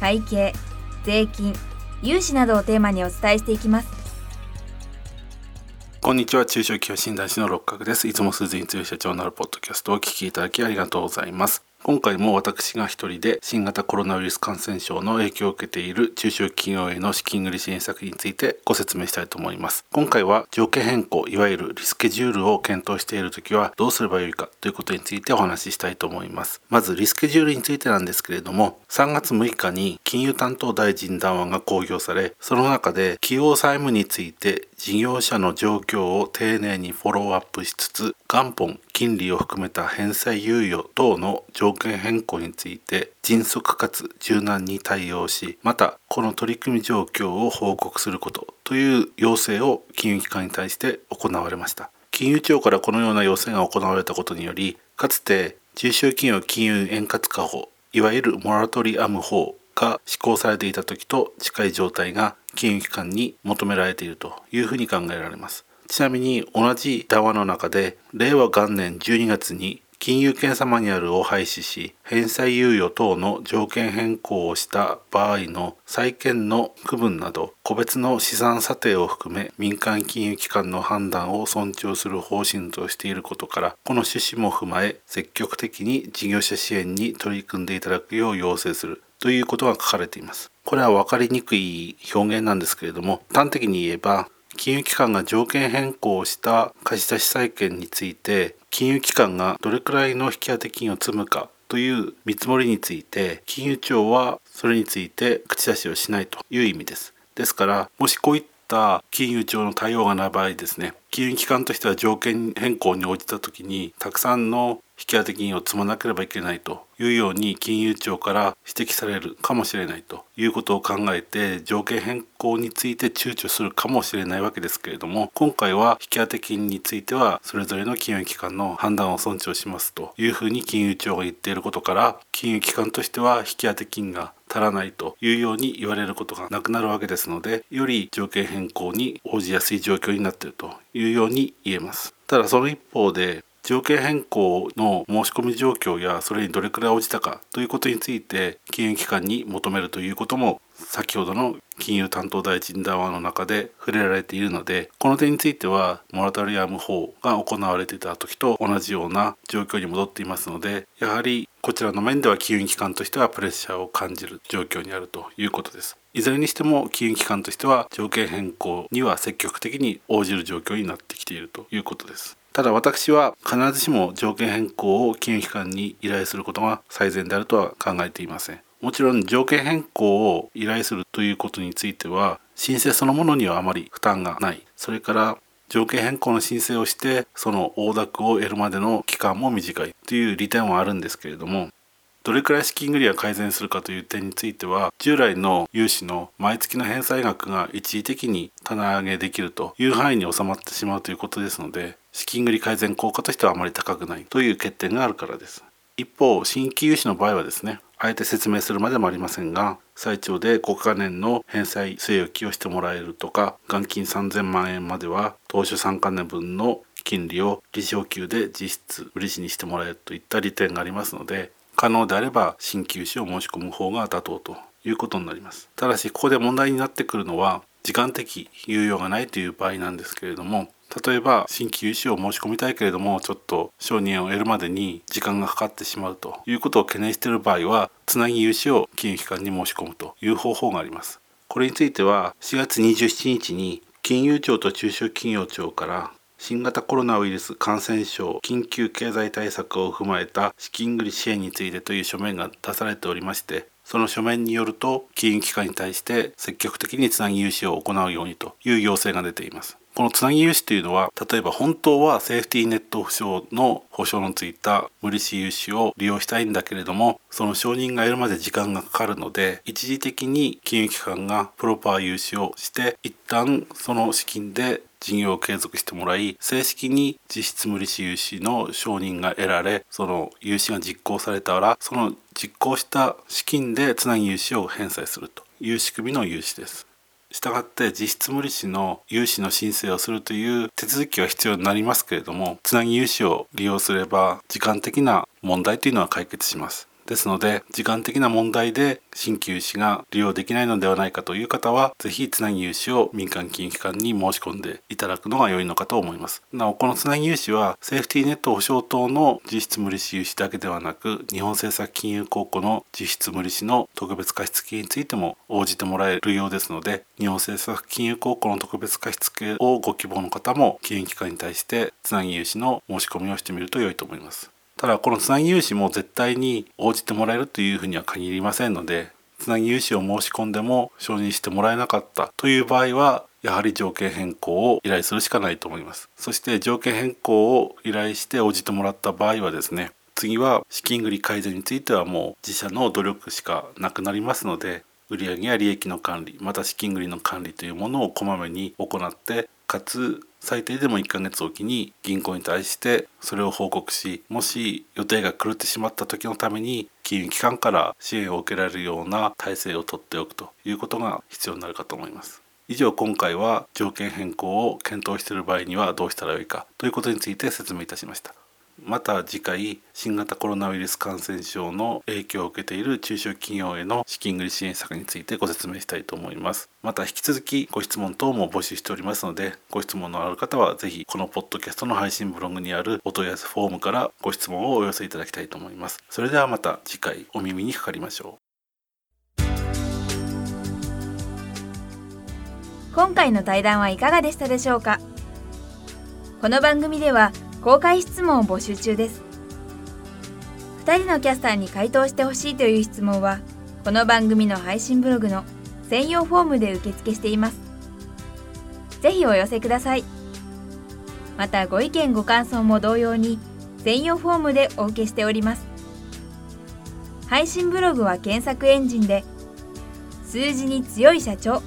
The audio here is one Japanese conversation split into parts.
会計税金融資などをテーマにお伝えしていきます。こんにちは。中小企業診断士の六角です。いつも鈴井剛社長になるポッドキャストをお聞きいただきありがとうございます。今回も私が一人で新型コロナウイルス感染症の影響を受けている中小企業への資金繰り支援策についてご説明したいと思います。今回は条件変更、いわゆるリスケジュールを検討しているときはどうすればよいかということについてお話ししたいと思います。まずリスケジュールについてなんですけれども、3月6日に金融担当大臣談話が公表され、その中で企業債務について事業者の状況を丁寧にフォローアップしつつ元本金利を含めた返済猶予等の条件変更について迅速かつ柔軟に対応しまたこの取り組み状況を報告することという要請を金融機関に対して行われました。金融庁からこのような要請が行われたことによりかつて中小企業金融円滑化法いわゆるモラトリアム法が施行されていた時と近い状態が金融機関に求められているというふうに考えられます。ちなみに同じ談話の中で令和元年12月に金融検査マニュアルを廃止し返済猶予等の条件変更をした場合の債権の区分など個別の資産査定を含め民間金融機関の判断を尊重する方針としていることからこの趣旨も踏まえ積極的に事業者支援に取り組んでいただくよう要請するということが書かれています。これは分かりにくい表現なんですけれども端的に言えば金融機関が条件変更した貸出債権について金融機関がどれくらいの引き当て金を積むかという見積もりについて金融庁はそれについて口出しをしないという意味です。ですからもしこういった金融庁の対応がない場合ですね金融機関としては条件変更に応じた時にたくさんの引き当て金を積まなければいけないというように金融庁から指摘されるかもしれないということを考えて条件変更について躊躇するかもしれないわけですけれども今回は引き当て金についてはそれぞれの金融機関の判断を尊重しますというふうに金融庁が言っていることから金融機関としては引き当て金が足らないというように言われることがなくなるわけですのでより条件変更に応じやすい状況になっているというように言えます。ただその一方で条件変更の申し込み状況やそれにどれくらい応じたかということについて金融機関に求めるということも先ほどの金融担当大臣談話の中で触れられているのでこの点についてはモラトリアム法が行われていた時と同じような状況に戻っていますのでやはりこちらの面では金融機関としてはプレッシャーを感じる状況にあるということです。いずれにしても金融機関としては条件変更には積極的に応じる状況になってきているということです。ただ私は必ずしも条件変更を金融機関に依頼することが最善であるとは考えていません。もちろん条件変更を依頼するということについては申請そのものにはあまり負担がない。それから条件変更の申請をしてその応諾を得るまでの期間も短いという利点はあるんですけれどもどれくらい資金繰りが改善するかという点については従来の融資の毎月の返済額が一時的に棚上げできるという範囲に収まってしまうということですので資金繰り改善効果としてはあまり高くないという欠点があるからです一方新規融資の場合はですねあえて説明するまでもありませんが最長で5か年の返済据え置きをしてもらえるとか元金3000万円までは当初3か年分の金利を利子補給で実質利子にしてもらえるといった利点がありますので可能であれば新規融資を申し込む方が妥当ということになります。ただしここで問題になってくるのは時間的猶予がないという場合なんですけれども例えば新規融資を申し込みたいけれどもちょっと承認を得るまでに時間がかかってしまうということを懸念している場合はつなぎ融資を金融機関に申し込むという方法があります。これについては4月27日に金融庁と中小企業庁から新型コロナウイルス感染症緊急経済対策を踏まえた資金繰り支援についてという書面が出されておりましてその書面によると金融機関に対して積極的につなぎ融資を行うようにという要請が出ています。このつなぎ融資というのは例えば本当はセーフティーネット保証の保証のついた無利子融資を利用したいんだけれどもその承認が得るまで時間がかかるので一時的に金融機関がプロパー融資をして一旦その資金で事業を継続してもらい正式に実質無利子融資の承認が得られその融資が実行されたらその実行した資金でつなぎ融資を返済するという仕組みの融資です。したがって実質無利子の融資の申請をするという手続きは必要になりますけれどもつなぎ融資を利用すれば時間的な問題というのは解決します。ですので時間的な問題で新規融資が利用できないのではないかという方は是非つなぎ融資を民間金融機関に申し込んでいただくのが良いのかと思います。なおこのつなぎ融資はセーフティーネット保証等の実質無利子融資だけではなく日本政策金融公庫の実質無利子の特別貸付についても応じてもらえるようですので日本政策金融公庫の特別貸付をご希望の方も金融機関に対してつなぎ融資の申し込みをしてみると良いと思います。ただこのつなぎ融資も絶対に応じてもらえるというふうには限りませんのでつなぎ融資を申し込んでも承認してもらえなかったという場合はやはり条件変更を依頼するしかないと思います。そして条件変更を依頼して応じてもらった場合はですね次は資金繰り改善についてはもう自社の努力しかなくなりますので売上や利益の管理また資金繰りの管理というものをこまめに行ってかつ最低でも1ヶ月おきに銀行に対してそれを報告しもし予定が狂ってしまった時のために金融機関から支援を受けられるような体制をとっておくということが必要になるかと思います。以上今回は条件変更を検討している場合にはどうしたらよいかということについて説明いたしました。また次回新型コロナウイルス感染症の影響を受けている中小企業への資金繰り支援策についてご説明したいと思います。また引き続きご質問等も募集しておりますのでご質問のある方は是非このポッドキャストの配信ブログにあるお問い合わせフォームからご質問をお寄せいただきたいと思います。それではまた次回お耳にかかりましょう。今回の対談はいかがでしたでしょうか？この番組では公開質問を募集中です。2人のキャスターに回答してほしいという質問はこの番組の配信ブログの専用フォームで受付しています。ぜひお寄せください。またご意見ご感想も同様に専用フォームでお受けしております。配信ブログは検索エンジンで数字に強い社長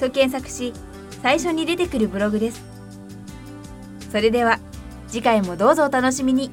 と検索し最初に出てくるブログです。それでは次回もどうぞお楽しみに。